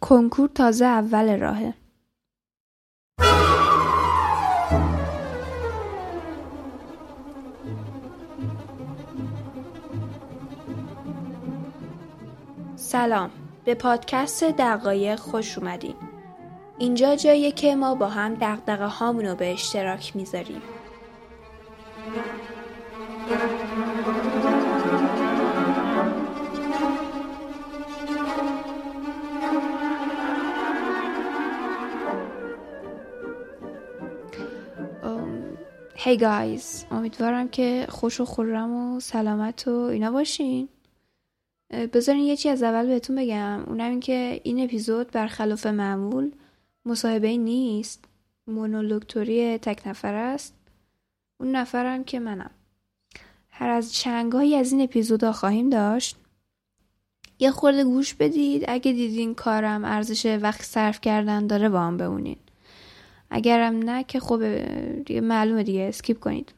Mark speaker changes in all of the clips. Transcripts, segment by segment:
Speaker 1: کنکور تازه اول راهه. سلام. به پادکست دقایق خوش اومدین. اینجا جاییه که ما با هم دقدقه هامونو به اشتراک می‌ذاریم. هی گایز امیدوارم که خوش و خورم و سلامت و اینا باشین. بذارین یه چی از اول بهتون بگم. اونم این که این اپیزود برخلاف معمول مصاحبه نیست. مونولوکتوری تک نفر است. اون نفرم که منم. هر از چنگایی از این اپیزودا خواهیم داشت. یه خورده گوش بدید. اگه دیدین کارم ارزش وقت صرف کردن داره با هم بمونین. اگرم نه که خب دیگه معلومه دیگه. skip کنید.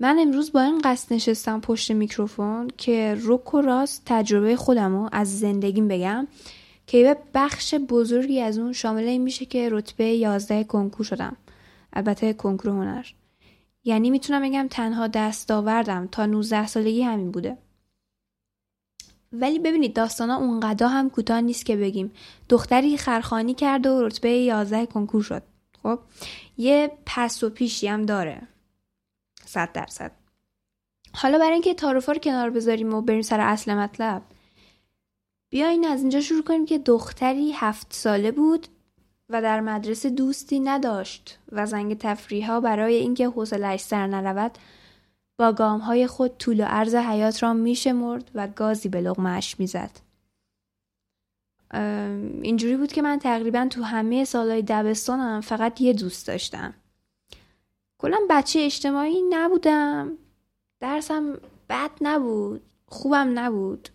Speaker 1: من امروز با این قصد نشستم پشت میکروفون که رک و راست تجربه خودم از زندگیم بگم که یه بخش بزرگی از اون شامل این میشه که رتبه 11 کنکور شدم. البته کنکور هنر. یعنی می‌تونم بگم تنها دستاوردم تا 19 سالگی همین بوده. ولی ببینید داستانا اونقدر هم کوتاه نیست که بگیم. دختری خرخانی کرده و رتبه 11 کنکور شد. خب یه پس و پیشی هم داره. صد درصد. حالا برای اینکه تعارفا رو کنار بذاریم و بریم سر اصل مطلب بیاین از اینجا شروع کنیم که دختری هفت ساله بود و در مدرسه دوستی نداشت و زنگ تفریح ها برای اینکه حوصلش سر نرود با گام های خود طول و عرض حیات را میشمرد و گازی به لغمش می‌زد. اینجوری بود که من تقریبا تو همه سالهای دبستانم فقط یه دوست داشتم. کلا بچه اجتماعی نبودم. درسم بد نبود. خوبم نبود.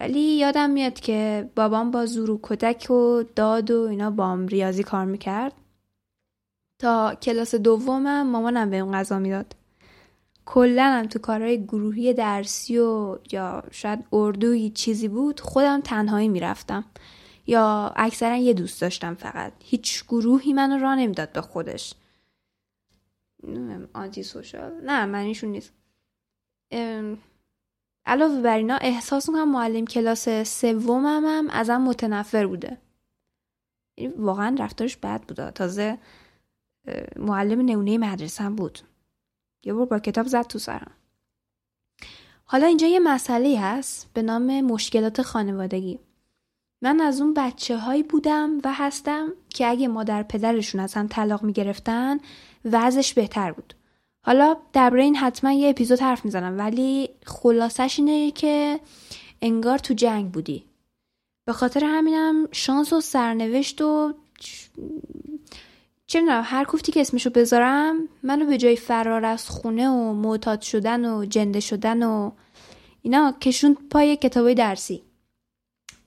Speaker 1: ولی یادم میاد که بابام با زور و کتک و داد و اینا بام ریاضی کار می‌کرد. تا کلاس دومم مامانم به اون غذا می‌داد. کلا هم تو کارهای گروهی درسی و یا شاید اردوی چیزی بود خودم تنهایی می‌رفتم. یا اکثرا یه دوست داشتم فقط. هیچ گروهی منو را نمی‌داد به خودش. آنتی سوشال؟ نه من ایشون نیست. علاوه بر اینا احساس می‌کنم معلم کلاس سومم هم ازم متنفر بوده. یعنی واقعا رفتارش بد بوده. تازه معلم نمونه مدرسه بود. یه بار با کتاب زد تو سرم. حالا اینجا یه مسئله هست به نام مشکلات خانوادگی. من از اون بچه هایی بودم و هستم که اگه مادر پدرشون از هم طلاق می‌گرفتن وضعش بهتر بود. حالا درباره این حتما یه اپیزود حرف می‌زنم ولی خلاصش اینه که انگار تو جنگ بودی. به خاطر همینم شانس و سرنوشت و چه می‌دونم هر کوفتی که اسمشو بذارم منو به جای فرار از خونه و معتاد شدن و جنده شدن و اینا کشون پای کتابای درسی.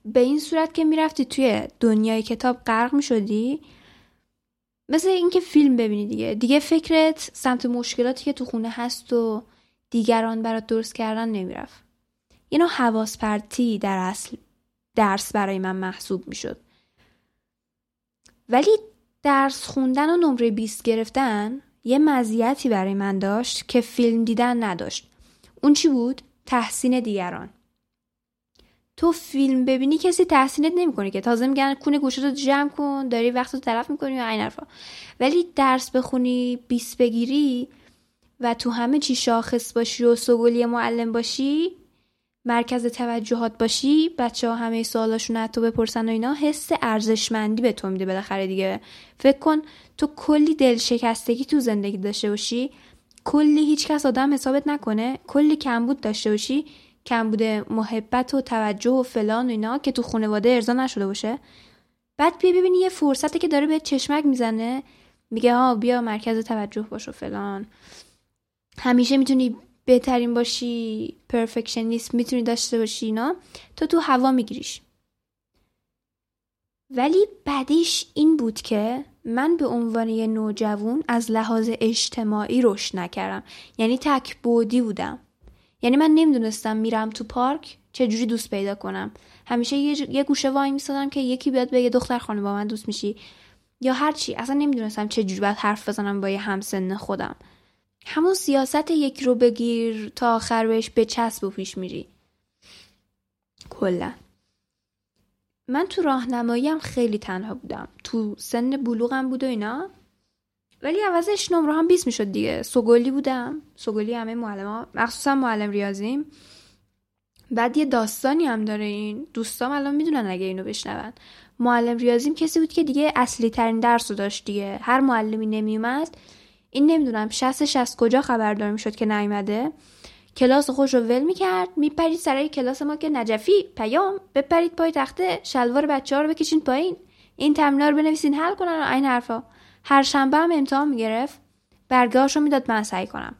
Speaker 1: به این صورت که می‌رفتی توی دنیای کتاب غرق می‌شدی مثل اینکه فیلم ببینی دیگه. دیگه فکرت سمت مشکلاتی که تو خونه هست و دیگران برات درست کردن نمی‌رفت. اینو حواس پرتی در اصل درس برای من محسوب می‌شد. ولی درس خوندن و نمره 20 گرفتن یه مزیتی برای من داشت که فیلم دیدن نداشت. اون چی بود؟ تحسین دیگران. تو فیلم ببینی کسی تحسینت نمی‌کنه که تازه میگن کونه گوشتو جمع کن داری وقت رو طرف می‌کنی و این حرفا ولی درس بخونی 20 بگیری و تو همه چی شاخص باشی و سگولی معلم باشی مرکز توجهات باشی بچه ها همه سوالاشون حتی بپرسن و اینا حس ارزشمندی به تو میده بالاخره دیگه. فکر کن تو کلی دل شکستگی تو زندگی داشته باشی کلی هیچ کس آدم حسابت نکنه کلی کمبود داشته باشی کمبود محبت و توجه و فلان و اینا که تو خانواده ارضا نشده باشه. بعد بیا ببینی یه فرصتی که داره به چشمک می‌زنه میگه ها بیا مرکز توجه باش و فلان. همیشه می‌تونی بهترین باشی پرفکشنیست می‌تونی داشته باشی اینا تو تو هوا میگیریش. ولی بعدیش این بود که من به عنوان یه نوجوان از لحاظ اجتماعی رشد نکردم. یعنی تک بودی بودم. یعنی من نمی‌دونستم میرم تو پارک چجوری دوست پیدا کنم. همیشه یه, یه گوشه وای میستادم که یکی بیاد بگه دختر خانم با من دوست میشی؟ یا هر چی. اصلا نمی‌دونستم چجوری باید حرف بزنم با یه همسن خودم. همون سیاست یک رو بگیر تا آخر بهش به چسب و پیش میری. کلا. من تو راهنمایی هم خیلی تنها بودم. تو سن بلوغم بود و اینا. ولی عوضش نمره هم 20 می‌شد دیگه. سوگلی بودم. سوگلی همه معلم مخصوصا معلم ریاضیم. بعد یه داستانی هم داره این. دوستام الان می‌دونن اگه اینو بشنون. معلم ریاضیم کسی بود که دیگه اصلی ترین درس رو داشت دیگه. هر معلمی نمیومد این نمی‌دونم شستش از کجا خبردار می‌شد که نیومده. کلاس خوش رو ول می‌کرد میپرید سرای کلاس ما که نجفی پیام بپرید پای تخته شلوار بچه ها رو بکشین پایین. این تمرین رو بنویسین حل کنن و این حرفا. هر شنبه هم امتحان می‌گرفت. برگاهش رو می‌داد من سعی کنم.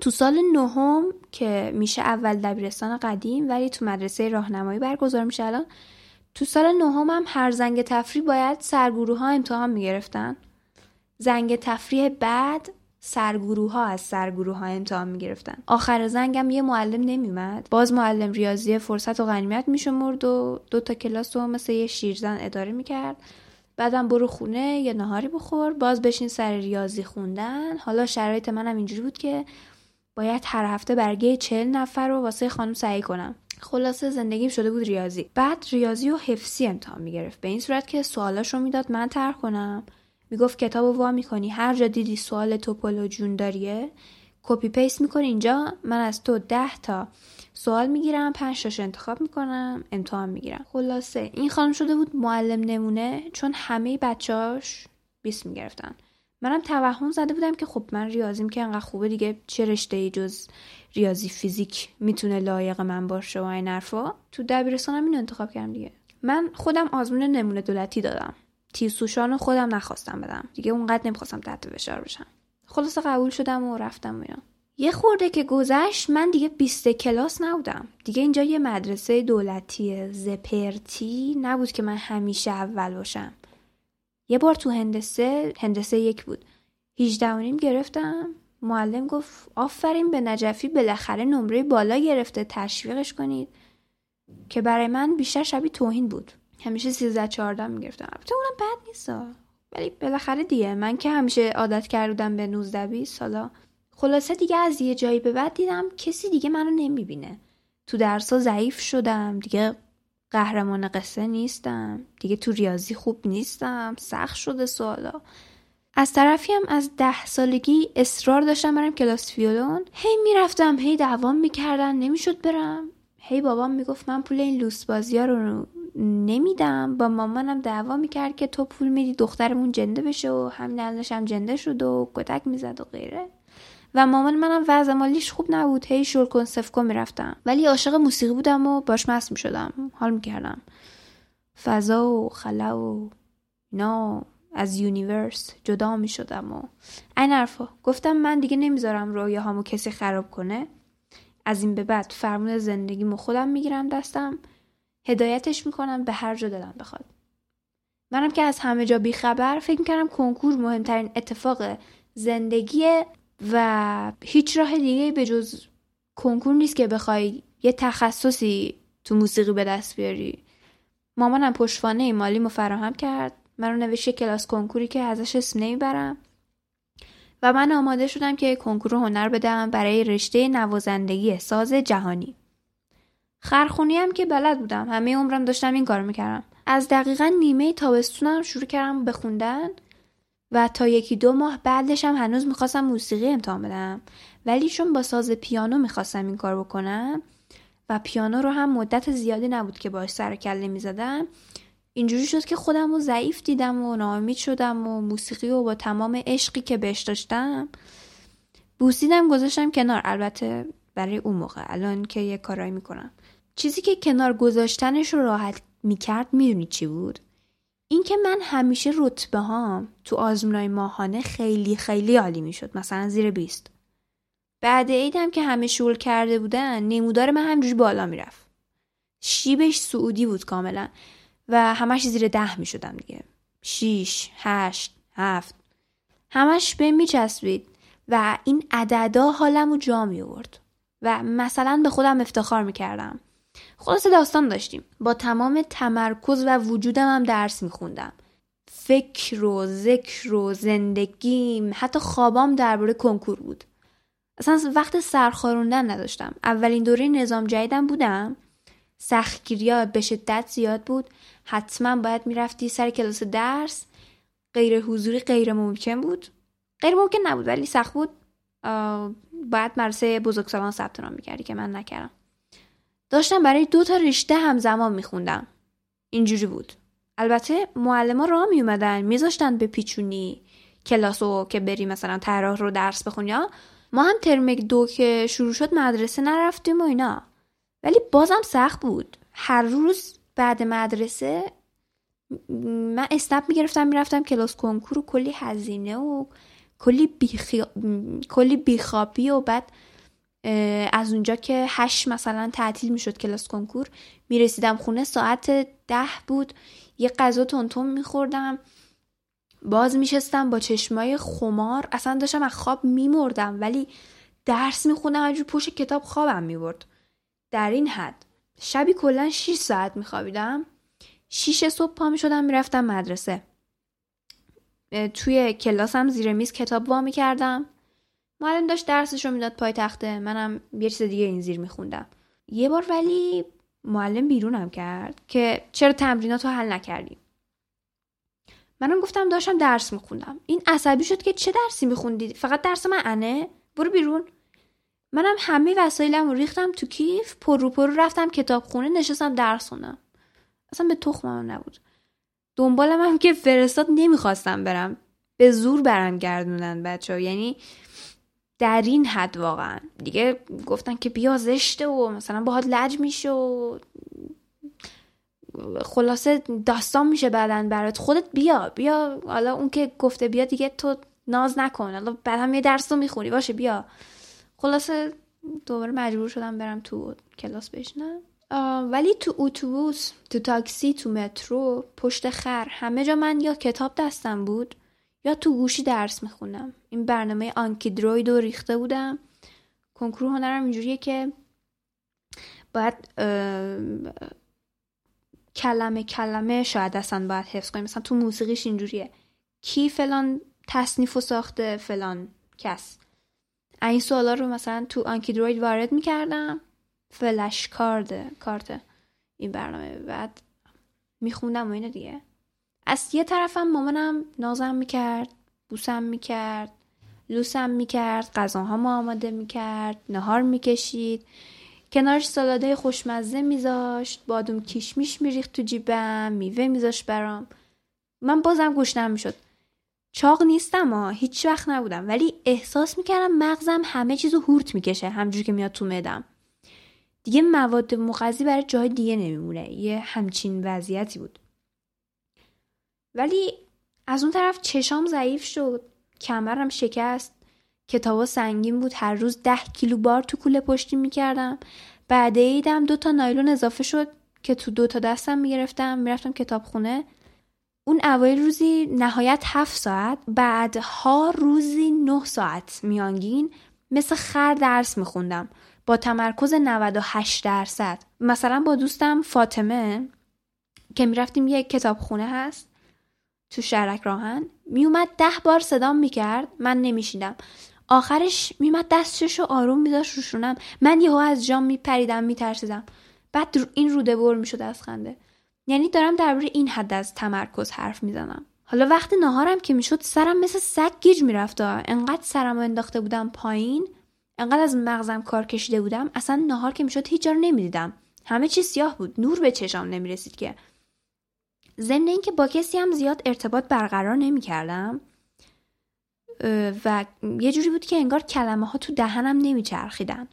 Speaker 1: تو سال نهم که میشه اول دبیرستان قدیم ولی تو مدرسه راهنمایی برگزار میشه الان تو سال نهم هم هر زنگ تفریح باید سرگروه ها امتحان می‌گرفتن. زنگ تفریح بعد سرگروه ها از سرگروه ها امتحان می‌گرفتن. آخر زنگم یه معلم نمیومد باز معلم ریاضی فرصت و غنیمت میشمرد و دو تا کلاس رو مثل یه شیرزن اداره می‌کرد. بعدم برو خونه یه نهاری بخور. باز بشین سر ریاضی خوندن. حالا شرایط منم اینجوری بود که باید هر هفته برگه چل نفر رو واسه خانم صحیح کنم. خلاصه زندگیم شده بود ریاضی. بعد ریاضی و حفظی امتحان می‌گرفت. به این صورت که سوالاش رو می‌داد من طرح کنم. می‌گفت کتاب وا می‌کنی. هر جا دیدی سوال تپل و جون داریه copy paste می‌کنی اینجا. من از تو ده تا سوال می‌گیرم پنج تاش انتخاب می‌کنم امتحان می‌گیرم. خلاصه این خانم شده بود معلم نمونه چون همه بچهاش بیست می‌گرفتن. منم توهم زده بودم که خب من ریاضیم که انقدر خوبه دیگه چه رشته ای جز ریاضی فیزیک می‌تونه لایق من باشه و این حرفا. تو دبیرستانم اینو انتخاب کردم دیگه. من خودم آزمون نمونه دولتی دادم. تیسوشان خودم نخواستم بدم. دیگه اونقدر نمی‌خواستم تحت فشار بشم. خلاصه قبول شدم و رفتم و یه خورده که گذشت من دیگه بیست کلاس نبودم. دیگه اینجا یه مدرسه دولتی زپرتی نبود که من همیشه اول باشم. یه بار تو هندسه هندسه یک بود. هیچده گرفتم. معلم گفت آفرین به نجفی بالاخره نمره بالا گرفته تشویقش کنید. که برای من بیشتر شبیه توهین بود. همیشه 13 14 می‌گرفتم. البته اونم بد نیست ولی بالاخره دیگه من که همیشه عادت کردم به 19 20 سالا خلاصه دیگه از یه جایی به بعد دیدم کسی دیگه منو نمی‌بینه. تو درسا ضعیف شدم. دیگه قهرمان قصه نیستم. دیگه تو ریاضی خوب نیستم. سخت شده سوالا. از طرفی هم از ده سالگی اصرار داشتم برم کلاس فیولون هی می‌رفتم هی دوام می‌کردن. نمی‌شد برم. هی بابام می‌گفت من پول این لوس بازی ها رو نمیدم. با مامانم دعوا می‌کرد که تو پول میدی دخترمون جنده بشه و همین الانش هم جنده شد و کتک می‌زد و غیره. و مامان منم وضع مالیش خوب نبود. هی شور کن سفکو می‌رفتم. ولی عاشق موسیقی بودم و باش مست می‌شدم. حال می‌کردم. فضا و خلا و اینا از یونیورس جدا می‌شدم و این حرفا. گفتم من دیگه نمی‌ذارم رویاهامو کسی خراب کنه. از این به بعد فرمون زندگیمو خودم می‌گیرم دستم. هدایتش می‌کنم به هر جا دلم بخواد. منم که از همه جا بیخبر فکر می‌کردم کنکور مهمترین اتفاق زندگی و هیچ راه دیگه به جز کنکور نیست که بخوای یه تخصصی تو موسیقی به دست بیاری. مامانم پشتوانه مالی مو فراهم کرد. من رو نوشته کلاس کنکوری که ازش اسم نمی‌برم. و من آماده شدم که کنکور هنر بدم برای رشته نوازندگی ساز جهانی. خرخونی هم که بلد بودم. همه عمرم داشتم این کار می‌کردم. از دقیقا نیمه تابستونم شروع کردم بخوندن و تا یکی دو ماه بعدش هم هنوز می‌خواستم موسیقی امتحان بدم. ولی چون با ساز پیانو می‌خواستم این کار بکنم و پیانو رو هم مدت زیادی نبود که باش سر کله می‌زدم اینجوری شد که خودم رو ضعیف دیدم و ناامید شدم و موسیقی و با تمام عشقی که بهش داشتم بوسیدم گذاشتم کنار. البته برای اون موقع الان که یه کارایی می‌کنم. چیزی که کنار گذاشتنش رو راحت می‌کرد می‌دونی چی بود؟ اینکه من همیشه رتبه هام تو آزمونای ماهانه خیلی خیلی عالی می‌شد. مثلا زیر 20 بعد عیدم که همه شول کرده بودن نمودار من همجوری بالا می‌رفت. شیبش سعودی بود کاملا. و همش زیر ده می‌شدم دیگه. شیش هشت هفت. همش به میچسبید و این عددا حالم رو جا می و مثلا به خودم افتخار می‌کردم. خلاصه داستان داشتیم. با تمام تمرکز و وجودم هم درس میخوندم. فکر و ذکر و زندگیم حتی خوابام درباره کنکور بود. اصلا وقت سرخاروندن نداشتم. اولین دوره نظام جدیدم بودم. سختگیری به شدت زیاد بود. حتما باید می‌رفتی سر کلاس درس. غیر حضوری غیر ممکن بود. غیر ممکن نبود ولی سخت بود. باید مرسه بزرگسالان ثبت نام می‌کردی که من نکردم. داشتم برای دو تا رشته همزمان میخوندم. اینجوری بود. البته معلم راه میومدن میذاشتن به پیچونی کلاسو که بری مثلا طراح رو درس بخونی ما هم ترم دو که شروع شد مدرسه نرفتیم و اینا. ولی بازم سخت بود. هر روز بعد مدرسه من اسنپ می‌گرفتم می‌رفتم کلاس کنکور و کلی هزینه و کلی, بیخی... کلی بیخوابی و بعد از اونجا که هشت مثلا تعطیل می‌شد کلاس کنکور می‌رسیدم خونه ساعت ده بود. یه غذا تونتون میخوردم. باز میشستم با چشمای خمار. اصلا داشتم از خواب میمردم ولی درس میخوندم اجور پشت کتاب خوابم می‌برد. در این حد. شبی کلا 6 ساعت میخوابیدم. 6 صبح پا می‌شدم می‌رفتم مدرسه. توی کلاسم زیر میز کتاب وا می‌کردم. معلم داشت درسش رو می‌داد پای تخته. منم یه چیز دیگه این زیر میخوندم. یه بار ولی معلم بیرونم کرد که چرا تمرینات رو حل نکردی؟ منم گفتم داشتم درس میخوندم. این عصبی شد که چه درسی میخوندی؟ فقط درس من انه برو بیرون. منم همه وسایلم رو ریختم تو کیف پر رو پر رو رفتم کتابخونه نشستم درس خوندم. اصلا به تخمم نبود. دنبالم هم که فرستاد نمی‌خواستم برم. به زور برم گردونن بچه یعنی در این حد واقعا. دیگه گفتن که بیا زشته و مثلا باهات لج میشه و خلاصه داستان میشه بعدا برات. خودت بیا بیا. حالا اون که گفته بیا دیگه تو ناز نکن. حالا بعد هم یه درس رو می‌خونی. باشه بیا. خلاصه دوباره مجبور شدم برم تو کلاس بشنم ولی تو اتوبوس تو تاکسی تو مترو پشت خر همه جا من یا کتاب دستم بود یا تو گوشی درس می‌خونم این برنامه آنکیدروید رو ریخته بودم. کنکور هنرم اینجوریه که باید کلمه کلمه شاید اصلا باید حفظ کنیم. مثلا تو موسیقیش اینجوریه. کی فلان تصنیف و ساخته فلان کس. این سوالا رو مثلا تو آنکیدروید وارد می‌کردم. فلش کارد کارت این برنامه. بعد میخوندم و اینه دیگه. از یه طرفم مامانم نازم می‌کرد بوسم می‌کرد لوسم می‌کرد غذاهام آماده می‌کرد نهار می‌کشید. کنارش سالاده خوشمزه میذاشت بادوم کیشمیش میریخت تو جیبم میوه میذاشت برام. من بازم گوشنم می‌شد چاق نیستم ها هیچ وقت نبودم. ولی احساس می‌کردم مغزم همه چیزو هورت می‌کشه همجور که میاد تو مدم دیگه مواد مغذی برای جای دیگه نمیمونه. یه همچین وضعیتی بود. ولی از اون طرف چشام ضعیف شد. کمرم شکست. کتابا سنگین بود. هر روز ده کیلو بار تو کوله پشتی می‌کردم. بعد ایدم دو تا نایلون اضافه شد که تو دو تا دستم می‌گرفتم. می‌رفتم کتابخونه. اون اوایل روزی نهایت هفت ساعت بعدها روزی نه ساعت میانگین مثل خر درس میخوندم. با تمرکز 98 درصد. مثلا با دوستم فاطمه که می‌رفتیم یک کتابخونه هست تو شرک راهن میومد ده بار صدام می‌کرد من نمیشیدم. آخرش میمد دستشو آروم میداشت روشونم من یهو از جام میپریدم میترسیدم. بعد این روده بر می‌شد از خنده. یعنی دارم درباره این حد از تمرکز حرف می‌زنم. حالا وقت نهارم که می‌شد سرم مثل سگ گیج می‌رفت. انقدر سرم انداخته بودم پایین انقدر از مغزم کار کشیده بودم اصلا نهار که می‌شد هیچ جا رو نمی‌دیدم. همه چی سیاه بود نور به چشام نمی‌رسید که. ضمن اینکه با کسی هم زیاد ارتباط برقرار نمی‌کردم و یه جوری بود که انگار کلمه ها تو دهنم نمیچرخیدن.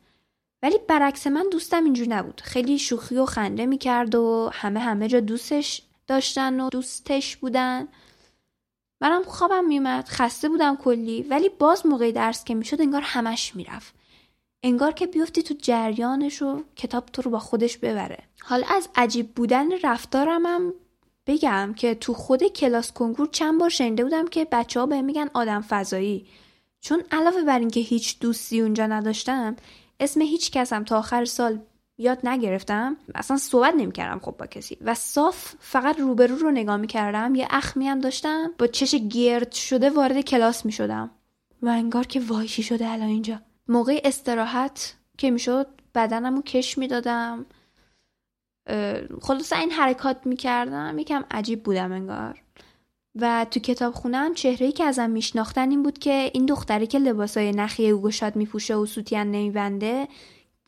Speaker 1: ولی برعکس من دوستم اینجوری نبود. خیلی شوخی و خنده می‌کرد و همه همه جا دوستش داشتن و دوستش بودن. منم خوابم میومد خسته بودم کلی. ولی باز موقع درس که می‌شد انگار همش می‌رفت. انگار که بیفتی تو جریانش و کتاب تو رو با خودش ببره. حالا از عجیب بودن رفتارم هم بگم که تو خود کلاس کنکور چند بار شنیده بودم که بچه ها به میگن آدم فضایی. چون علاوه بر اینکه هیچ دوستی اونجا نداشتم اسم هیچ کسم تا آخر سال یاد نگرفتم. اصلا صحبت نمی‌کردم خب با کسی. و صاف فقط روبرو رو نگاه می‌کردم. یه اخمی هم داشتم. با چش گرد شده وارد کلاس می‌شدم. و انگار که وایشی شده الان اینجا. موقع استراحت که می‌شد بدنم رو کش می‌دادم. خلاصه این حرکات می‌کردم. یکم عجیب بودم انگار. و تو کتاب خونم چهرهی که ازم میشناختن این بود که این دختری که لباسای نخی او گشاد میپوشه و سوتین نمیبنده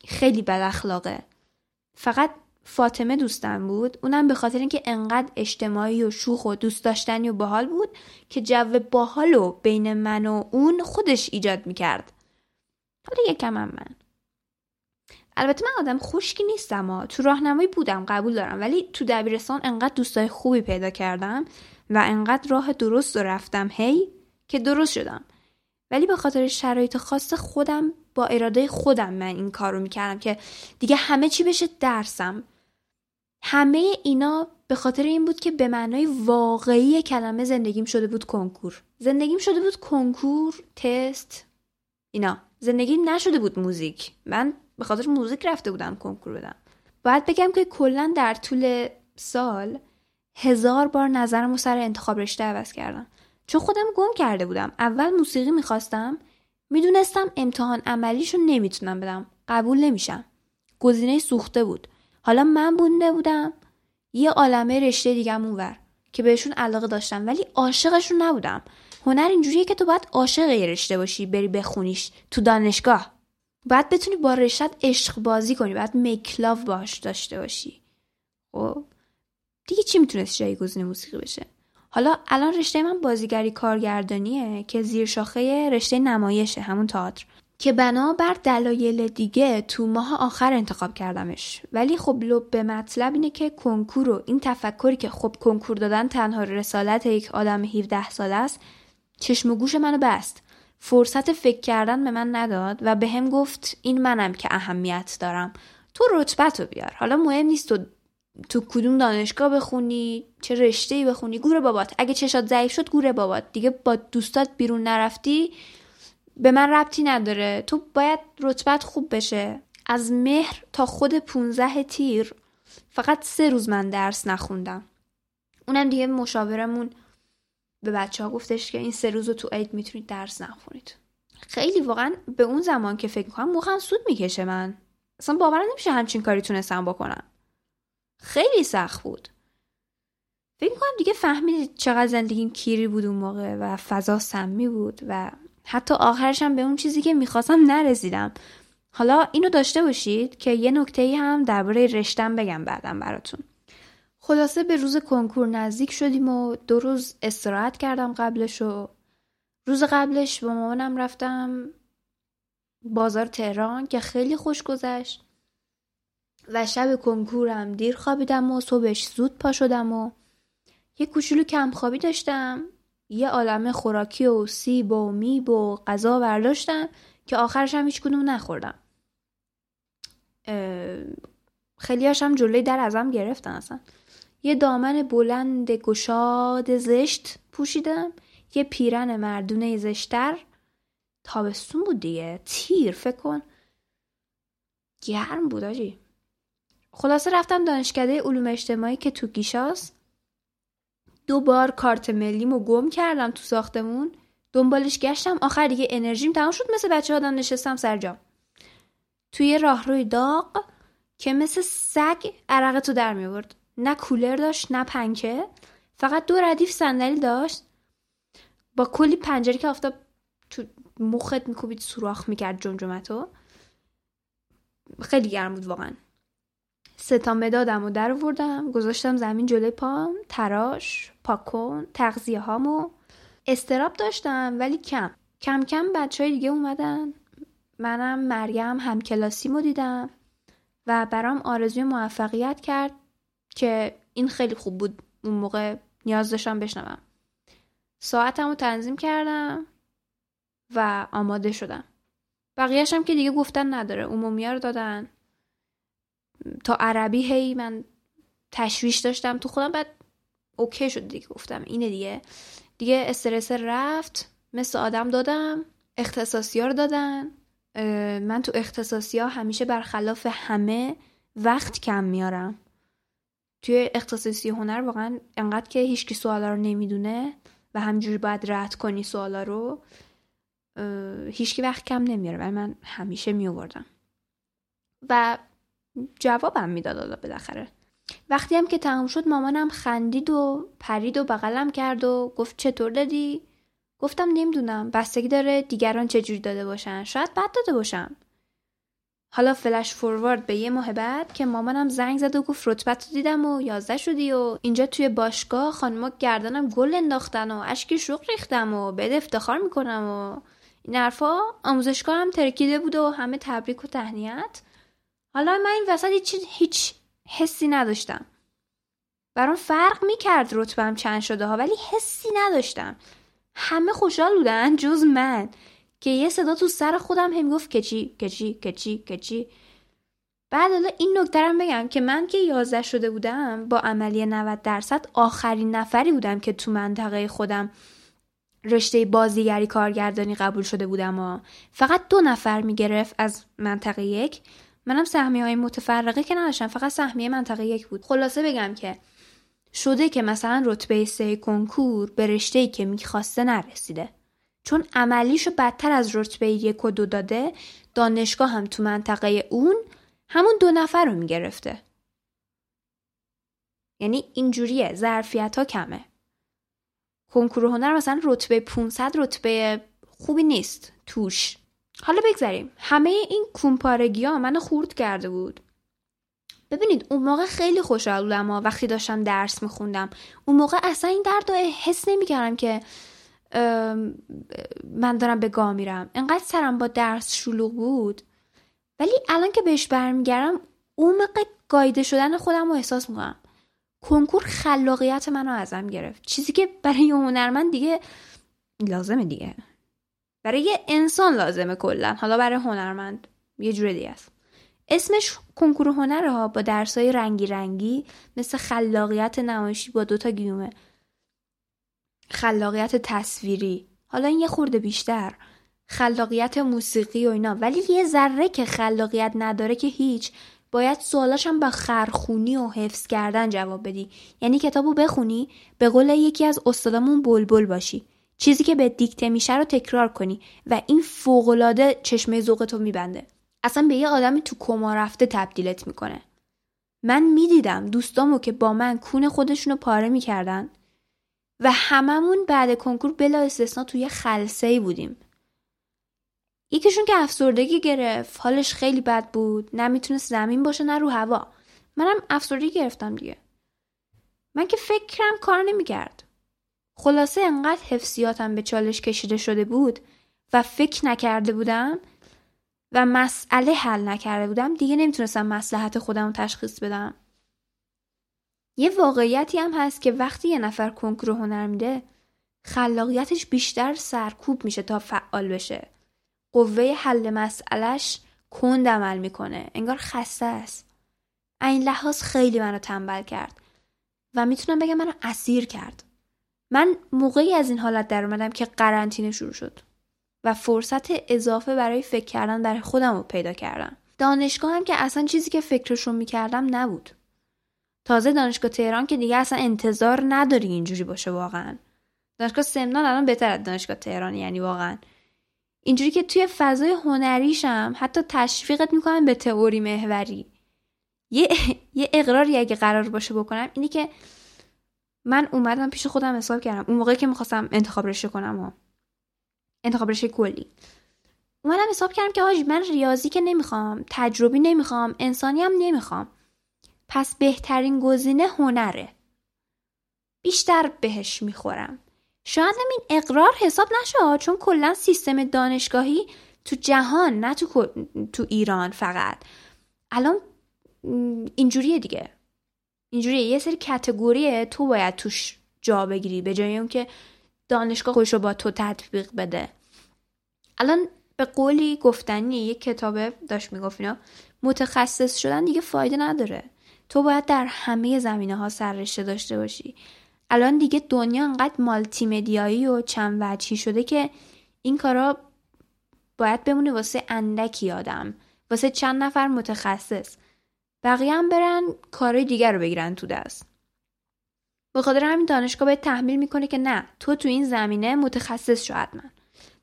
Speaker 1: خیلی بد اخلاقه. فقط فاطمه دوستم بود. اونم به خاطر اینکه انقدر اجتماعی و شوخ و دوست داشتنی و باحال بود که جو باحال و بین من و اون خودش ایجاد می‌کرد. حالا یکم هم من. البته من آدم خشکی نیستم ها. تو راهنمایی بودم قبول دارم. ولی تو دبیرستان انقدر دوستای خوبی پیدا کردم و انقدر راه درست رو رفتم هی؟ که درست شدم. ولی به خاطر شرایط خاص خودم با اراده خودم من این کار رو می‌کردم که دیگه همه چی بشه درسم. همه اینا به خاطر این بود که به معنای واقعی کلمه زندگیم شده بود کنکور. زندگیم شده بود کنکور تست اینا. زندگیم نشده بود موزیک. من به خاطر موزیک رفته بودم کنکور بدم. باید بگم که کلا در طول سال هزار بار نظرم و سر انتخاب رشته عوض کردم. چون خودم گم کرده بودم. اول موسیقی می‌خواستم. می‌دونستم امتحان عملیشو نمی‌تونم بدم. قبول نمیشم. گزینه سوخته بود. حالا من بونده بودم. یه عالمه رشته دیگم اونور که بهشون علاقه داشتم. ولی عاشقشون نبودم. هنر اینجوریه که تو باید عاشق یه رشته باشی بری بخونیش تو دانشگاه. باید بتونی با رشتت عشق بازی کنی. باید میکلاو باش داشته باشی. خب؟ دیگه چی می‌تونست جایگزین موسیقی بشه؟ حالا الان رشته من بازیگری کارگردانیه که زیر شاخه رشته نمایشه همون تئاتر. که بنا بر دلایل دیگه تو ماه آخر انتخاب کردمش. ولی خب لب به مطلب اینه که کنکور و این تفکری که خب کنکور دادن تنها رسالت یک آدم 17 ساله است چشم و گوش منو بست. فرصت فکر کردن به من نداد و به هم گفت این منم که اهمیت دارم. تو رتبت رو بیار. حالا مهم نیست تو تو کدوم دانشگاه بخونی؟ چه رشته ای بخونی؟ گوره بابات. اگه چشات ضعیف شد گوره بابات. دیگه با دوستات بیرون نرفتی به من ربطی نداره. تو باید رتبت خوب بشه. از مهر تا خود پونزه تیر. فقط سه روز من درس نخوندم. اونم دیگه مشاورمون به بچه ها گفتش که این سه روز رو تو عید می‌تونید درس نخونید. خیلی واقعا به اون زمان که فکر کنم موقعا سود می‌کشه من. اصلا باور نمیشه همچین کاری تونستم بکنم. خیلی سخت بود. فکر کنم دیگه فهمیدید چقدر زندگیم کیری بود اون موقع و فضا سمی بود و حتی آخرشم به اون چیزی که می‌خواستم نرسیدم. حالا اینو داشته باشید که یه نکته هم درباره رشتم بگم بعدم براتون. خلاصه به روز کنکور نزدیک شدیم و دو روز استراحت کردم قبلش و روز قبلش با مامانم رفتم بازار تهران که خیلی خوش گذشت. و شب کنکورم دیر خوابیدم و صبحش زود پا شدم و یه کوچولو کم خوابی داشتم. یه عالمه خوراکی و سیب و میب و غذا برداشتم که آخرش هم هیچ کدوم نخوردم. خیلی هاشم جلوی در ازم گرفتن اصلا. یه دامن بلند گشاد زشت پوشیدم. یه پیرن مردونه زشتر. تابستون بود دیگه. تیر فکر کن. گرم بود آجی. خلاصه رفتم دانشکده علوم اجتماعی که تو گیشاست دو بار کارت ملیمو گم کردم تو ساختمون. دنبالش گشتم. آخر دیگه انرژیم تمام شد. مثل بچه آدم نشستم سر جام. توی راهروی داغ که مثل سگ عرق تو در میورد نه کولر داشت نه پنکه. فقط دو ردیف صندلی داشت. با کلی پنجره که آفتاب تو مخت میکوبید سوراخ می‌کرد جمجمتو. خیلی گرم بود واقعا. سه تا مدادم و در وردم گذاشتم زمین جلوی پام تراش پاکن تغذیه هامو. استراب داشتم ولی کم. کم کم بچه های دیگه اومدن. منم مریم هم کلاسی دیدم و برام آرزوی موفقیت کرد که این خیلی خوب بود. اون موقع نیاز داشتم بشنوم. ساعتم رو تنظیم کردم و آماده شدم. بقیهشم که دیگه گفتن نداره. عمومی رو دادن. تا عربی هی من تشویش داشتم تو خودم بعد اوکی شد دیگه گفتم اینه دیگه. دیگه استرس رفت مثل آدم دادم اختصاصی ها رو دادن. من تو اختصاصی ها همیشه برخلاف همه وقت کم میارم. توی اختصاصی هنر واقعا انقدر که هیچکی سوالا رو نمی‌دونه و همجوری باید رد کنی سوالا رو هیچکی وقت کم نمیاره ولی من همیشه میوردم و جوابم می‌داد حالا بالاخره. وقتی هم که تموم شد مامانم خندید و پرید و بغلم کرد و گفت چطور دادی؟ گفتم نمی‌دونم بستگی داره دیگران چجوری داده باشن. شاید بد داده باشم حالا فلش فوروارد به یه ماه بعد که مامانم زنگ زد و گفت رتبت رو دیدم و یازده شدی و اینجا توی باشگاه خانما گردنم گل انداختن و اشکی شوق ریختم و بهت افتخار می‌کنم و این حرفا آموزشگاه هم ترکیده بود و همه تبریک و تهنیت. حالا من این وسط هیچ, هیچ حسی نداشتم. برام فرق می‌کرد رتبم چند شده ها ولی حسی نداشتم. همه خوشحال بودن جز من که یه صدا تو سر خودم هم گفت کچی کچی کچی کچی بعد حالا این نکترم بگم که من که یازده شده بودم با عملی 90 درصد آخرین نفری بودم که تو منطقه خودم رشته بازیگری کارگردانی قبول شده بودم و فقط دو نفر می‌گرفت از منطقه یک. منم سهمیه های متفرقه که نداشتم فقط سهمیه منطقه یک بود. خلاصه بگم که شده که مثلا رتبه سه کنکور به رشته که می‌خواسته نرسیده. چون عملیشو بدتر از رتبه یک و دو داده دانشگاه هم تو منطقه اون همون دو نفر رو می‌گرفته. یعنی اینجوریه ظرفیت ها کمه. کنکور هنر مثلا رتبه 500 رتبه خوبی نیست توش. حالا بگذاریم همه این کومپارگی ها منو خورد کرده بود. ببینید اون موقع خیلی خوشحال بودم وقتی داشتم درس میخوندم. اون موقع اصلا این درد رو حس نمی‌کردم که من دارم به گاه میرم. انقدر سرم با درس شلوغ بود. ولی الان که بهش برمیگردم موقع گایده شدن خودم رو احساس می‌کنم. کنکور خلاقیت منو ازم گرفت. چیزی که برای یه هنرمند دیگه لازمه دیگه. برای یه انسان لازمه کلا. حالا برای هنرمند یه جور دیگه است. اسمش کنکور هنره ها با درسای رنگی رنگی مثل خلاقیت نمایشی با دوتا گیومه. خلاقیت تصویری. حالا این یه خورده بیشتر. خلاقیت موسیقی و اینا. ولی یه ذره که خلاقیت نداره که هیچ. باید سوالاش هم با خرخونی و حفظ کردن جواب بدی. یعنی کتابو بخونی به قول یکی از استادامون بلبل باشی. چیزی که به دیکته میشه رو تکرار کنی و این فوقالعاده چشمه ذوقتو میبنده. اصلا به یه آدمی تو کما رفته تبدیلت می‌کنه. من می‌دیدم دوستامو که با من کون خودشونو پاره می‌کردن و هممون بعد کنکور بلا استثنا توی خلسه بودیم. یکیشون که افسردگی گرفت حالش خیلی بد بود نمی‌تونست زمین باشه نه رو هوا. منم افسردگی گرفتم دیگه. من که فکرم کار نمی‌کرد. خلاصه انقدر حفظیاتم به چالش کشیده شده بود و فکر نکرده بودم و مسئله حل نکرده بودم دیگه نمی‌تونستم مسلحت خودم رو تشخیص بدم. یه واقعیتی هم هست که وقتی یه نفر کنکور هنر میده خلاقیتش بیشتر سرکوب میشه تا فعال بشه. قوه حل مسئلهش کند عمل می‌کنه. انگار خسته است. این لحاظ خیلی منو تنبل کرد و می‌تونم بگم منو اسیر کرد. من موقعی از این حالت در اومدم که قرنطینه شروع شد و فرصت اضافه برای فکر کردن برای خودم رو پیدا کردم. دانشگاه هم که اصلا چیزی که فکرشون می‌کردم نبود. تازه دانشگاه تهران که دیگه اصلا انتظار نداری اینجوری باشه واقعا. دانشگاه سمنان الان بهتر از دانشگاه تهران یعنی واقعا. اینجوری که توی فضای هنریشم حتی تشویقت می‌کنن به تئوری محوری. یه, یه اقراری اگه قرار باشه بکنم اینی که من اومدم پیش خودم حساب کردم. اون موقعی که می‌خواستم انتخاب رشته کنم و انتخاب رشته کلی. اومدم حساب کردم که آج من ریاضی که نمی‌خوام تجربی نمی‌خوام انسانی هم نمی‌خوام. پس بهترین گزینه هنره. بیشتر بهش می‌خورم. شاید این اقرار حساب نشه چون کلا سیستم دانشگاهی تو جهان نه تو, تو ایران فقط. الان اینجوریه دیگه. اینجوریه یه سری کتگوریه تو باید توش جا بگیری به جای اون که دانشگاه خودش رو با تو تطبیق بده. الان به قولی گفتنی یک کتابه داشت می‌گفت اینا متخصص شدن دیگه فایده نداره. تو باید در همه زمینه ها سررشته داشته باشی. الان دیگه دنیا انقدر مالتی مدیایی و چند وجهی شده که این کارا باید بمونه واسه اندکی آدم واسه چند نفر متخصص. بقیه هم برن کارهای دیگر رو بگیرن تو دست. به خاطر همین دانشگاه باید تحمیل می‌کنه که نه تو تو این زمینه متخصص شو حتما.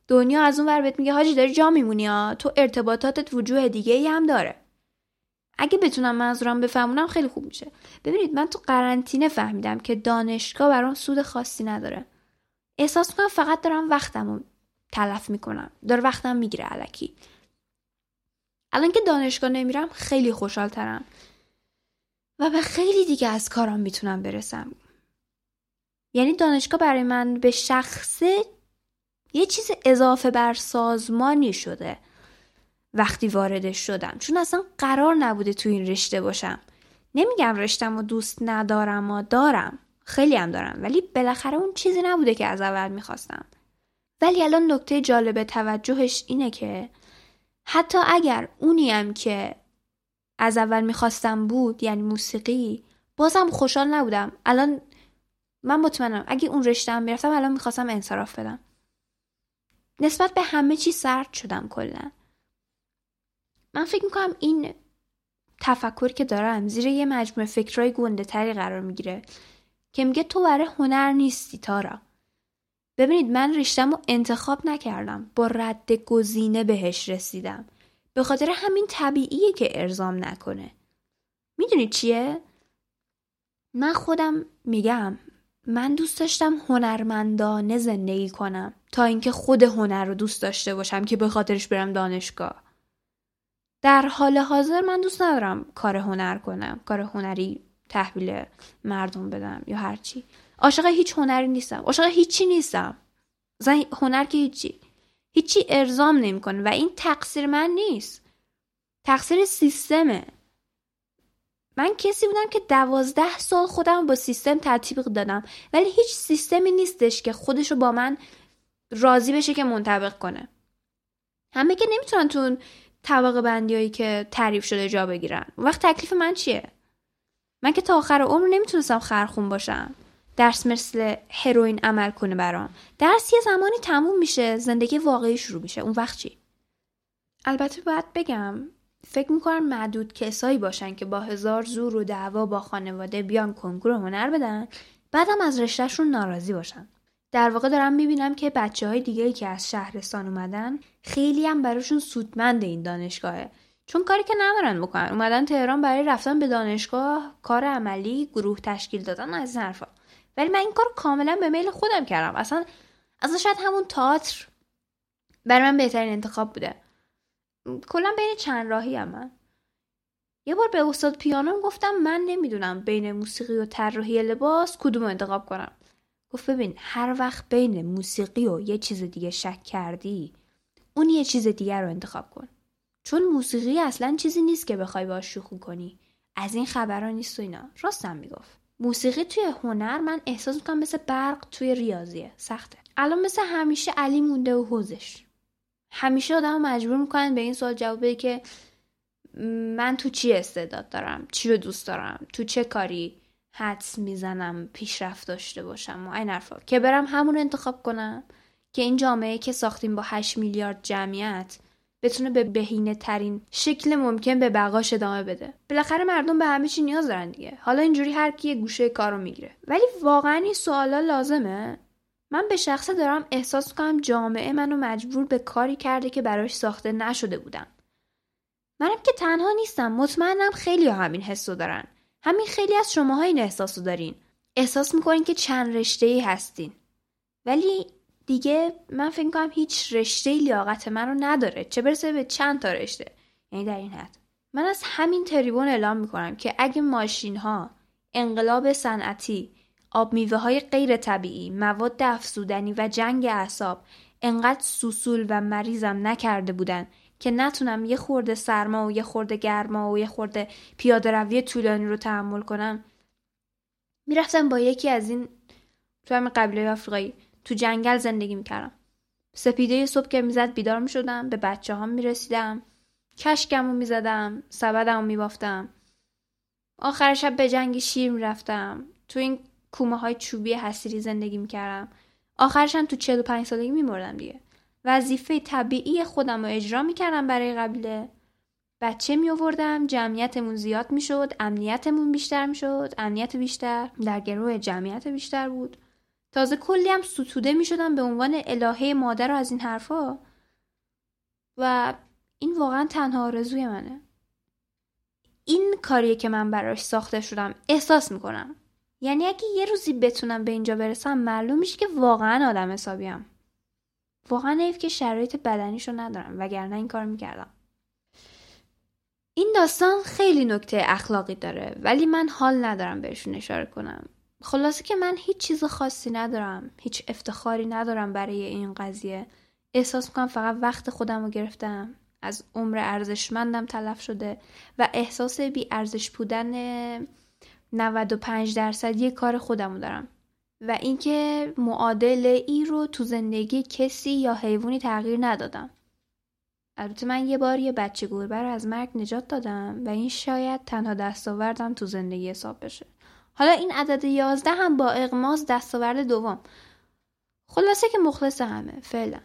Speaker 1: دنیا از اون ور بهت میگه حاجی داری جا میمونی ها؟ تو ارتباطاتت وجوه دیگه ای هم داره. اگه بتونم منظورم بفهمونم خیلی خوب میشه. ببینید من تو قرنطینه فهمیدم که دانشگاه برام سود خاصی نداره. احساس می‌کنم فقط دارم وقتمو تلف می‌کنم. داره وقتم می‌گیره علکی الان که دانشگاه نمیرم خیلی خوشحال ترم و به خیلی دیگه از کارام می‌تونم برسم. یعنی دانشگاه برای من به شخصه یه چیز اضافه بر سازمانی شده. وقتی واردش شدم. چون اصلا قرار نبوده تو این رشته باشم. نمیگم رشتم و دوست ندارم و دارم. خیلی هم دارم. ولی بالاخره اون چیزی نبوده که از اول می‌خواستم. ولی الان نکته جالب توجهش اینه که حتی اگر اونیم که از اول می‌خواستم بود یعنی موسیقی بازم خوشحال نبودم. الان من مطمئنم اگه اون رشته هم می‌رفتم الان می‌خواستم انصراف بدم. نسبت به همه چی سرد شدم کلا. من فکر می‌کنم این تفکر که دارم زیر یه مجموعه فکرهای گنده تری قرار می‌گیره که میگه تو برای هنر نیستی تارا. ببینید من رشتم رو انتخاب نکردم. با رد گزینه بهش رسیدم. به خاطر همین طبیعیه که ارزام نکنه. می‌دونید چیه؟ من خودم میگم من دوست داشتم هنرمندانه زندگی کنم. تا اینکه خود هنر رو دوست داشته باشم که به خاطرش برم دانشگاه. در حال حاضر من دوست ندارم کار هنر کنم کار هنری تحویل مردم بدم یا هرچی. عاشق هیچ هنری نیستم. عاشق هیچی نیستم. زن هنر که هیچی. هیچی ارزام نمی‌کنه و این تقصیر من نیست. تقصیر سیستمه. من کسی بودم که دوازده سال خودم با سیستم تطبیق دادم. ولی هیچ سیستمی نیستش که خودشو با من راضی بشه که منطبق کنه. همه که نمی‌تونن تو طبقه بندیایی که تعریف شده جا بگیرن. وقت تکلیف من چیه؟ من که تا آخر عمر نمی‌تونستم خرخون باشم. درس مثل هروئین عمل کنه برام. درس یه زمانی تموم میشه زندگی واقعی شروع میشه. اون وقت چی؟ البته باید بگم فکر می‌کنم معدود کسایی باشن که با هزار زور و دعوا با خانواده بیان کنکور هنر بدن بعدم از رشتهشون ناراضی باشن. در واقع دارم می‌بینم که بچه های دیگه که از شهرستان اومدن خیلی هم براشون سودمند این دانشگاهه. چون کاری که ندارن بکنن. اومدن تهران برای رفتن به دانشگاه کار عملی گروه تشکیل دادن از این حرفا. ولی من این کار کاملا به میل خودم کردم. اصلا اصلا شاید همون تئاتر برای من بهترین انتخاب بوده. کلا بین چند راهی هم من. یه بار به استاد پیانو گفتم من نمی‌دونم بین موسیقی و طراحی لباس کدوم انتخاب کنم. گفت ببین هر وقت بین موسیقی و یه چیز دیگه شک کردی اون یه چیز دیگه رو انتخاب کن. چون موسیقی اصلا چیزی نیست که بخوای باش شوخی کنی. از این خبرها نیست و اینا. راستم می‌گفت. موسیقی توی هنر من احساس می‌کنم مثل برق توی ریاضیه. سخته. الان مثل همیشه علی مونده و حوزش. همیشه آدم مجبور می‌کنن به این سوال جواب بده که من تو چی استعداد دارم؟ چی رو دوست دارم؟ تو چه کاری حدس می‌زنم؟ پیشرفت داشته باشم؟ و این حرفا. که برم همون انتخاب کنم که این جامعه که ساختیم با 8 میلیارد جمعیت بتونه به بهینه ترین شکل ممکن به بقاش ادامه بده. بالاخره مردم به همه چی نیاز دارن دیگه. حالا اینجوری هر کی گوشه کارو می‌گیره. ولی واقعا این سوالا لازمه. من به شخصه دارم احساس کنم جامعه منو مجبور به کاری کرده که براش ساخته نشده بودم. منم که تنها نیستم. مطمئنم خیلی همین حسو دارن. همین خیلی از شماها این احساسو دارین. احساس می‌کنین که چند رشته ای هستین. ولی دیگه من فکر کنم هیچ رشته لیاقت من رو نداره. چه برسه به چند تا رشته؟ یعنی در این حد. من از همین تریبون اعلام می‌کنم که اگه ماشین ها انقلاب صنعتی آب میوه های غیر طبیعی مواد افزودنی و جنگ اعصاب انقدر سوسول و مریضم نکرده بودن که نتونم یه خورده سرما و یه خورده گرما و یه خورده پیاده روی طولانی رو تحمل کنم می‌رفتم با یکی از این تو همین قبیله آفریقایی. تو جنگل زندگی می‌کردم. سپیده صبح که می‌زد بیدار می‌شدم به بچه هم می‌رسیدم. کشکم رو می‌زدم سبدم رو میبافتم. آخر شب به جنگ شیر می‌رفتم. تو این کومه های چوبی حسیری زندگی می‌کردم. آخرش هم تو 45 سالگی میمردم دیگه. وظیفه طبیعی خودم رو اجرا می‌کردم برای قبیله. بچه می آوردم جمعیتمون زیاد می شد امنیتمون بیشتر می شد امنیت بیشتر در گروه جمعیت بیشتر بود. تازه کلی هم ستوده می شدم به عنوان الهه مادر و از این حرفا. و این واقعا تنها آرزوی منه. این کاریه که من براش ساخته شدم احساس می‌کنم. یعنی اگه یه روزی بتونم به اینجا برسم معلوم میشه که واقعا آدم حسابیم. واقعا حیف که شرایط بدنیشو ندارم وگرنه این کار می‌کردم. این داستان خیلی نکته اخلاقی داره ولی من حال ندارم بهشون اشاره کنم. خلاصه که من هیچ چیز خاصی ندارم هیچ افتخاری ندارم برای این قضیه. احساس می‌کنم فقط وقت خودم رو گرفتم. از عمر ارزشمندم تلف شده و احساس بی ارزش بودن 95 درصدی کار خودمو دارم. و اینکه معادل ای رو تو زندگی کسی یا حیوانی تغییر ندادم. البته من یه بار یه بچه گربه رو از مرگ نجات دادم و این شاید تنها دستاوردم تو زندگی حساب بشه. حالا این عدد یازده هم با اقماز دستاورد دوم. خلاصه که مخلص همه فعلا.